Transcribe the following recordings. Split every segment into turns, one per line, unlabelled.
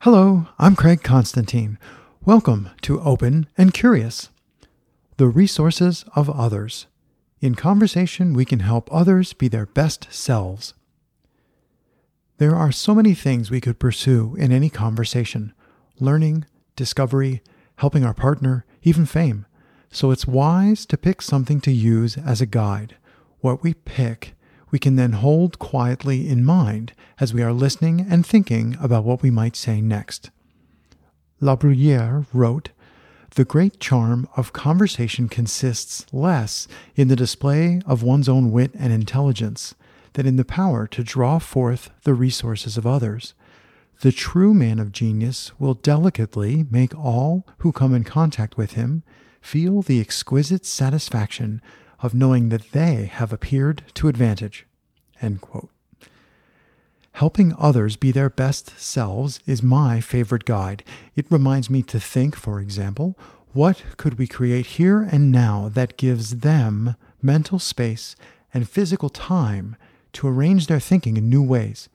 Hello, I'm Craig Constantine. Welcome to Open and Curious, the resources of others. In conversation, we can help others be their best selves. There are so many things we could pursue in any conversation learning, discovery, helping our partner, even fame. So it's wise to pick something to use as a guide. What we pick we can then hold quietly in mind as we are listening and thinking about what we might say next. La Bruyere wrote, The great charm of conversation consists less in the display of one's own wit and intelligence than in the power to draw forth the resources of others. The true man of genius will delicately make all who come in contact with him feel the exquisite satisfaction of knowing that they have appeared to advantage. Helping others be their best selves is my favorite guide. It reminds me to think, for example, what could we create here and now that gives them mental space and physical time to arrange their thinking in new ways?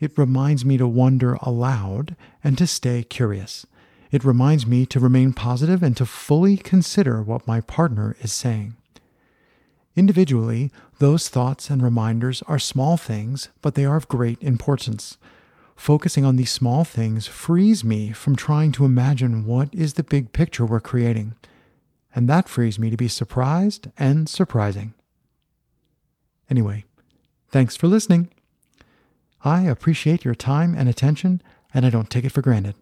It reminds me to wonder aloud and to stay curious. It reminds me to remain positive and to fully consider what my partner is saying. Individually, those thoughts and reminders are small things, but they are of great importance. Focusing on these small things frees me from trying to imagine what is the big picture we're creating. And that frees me to be surprised and surprising. Anyway, thanks for listening. I appreciate your time and attention, and I don't take it for granted.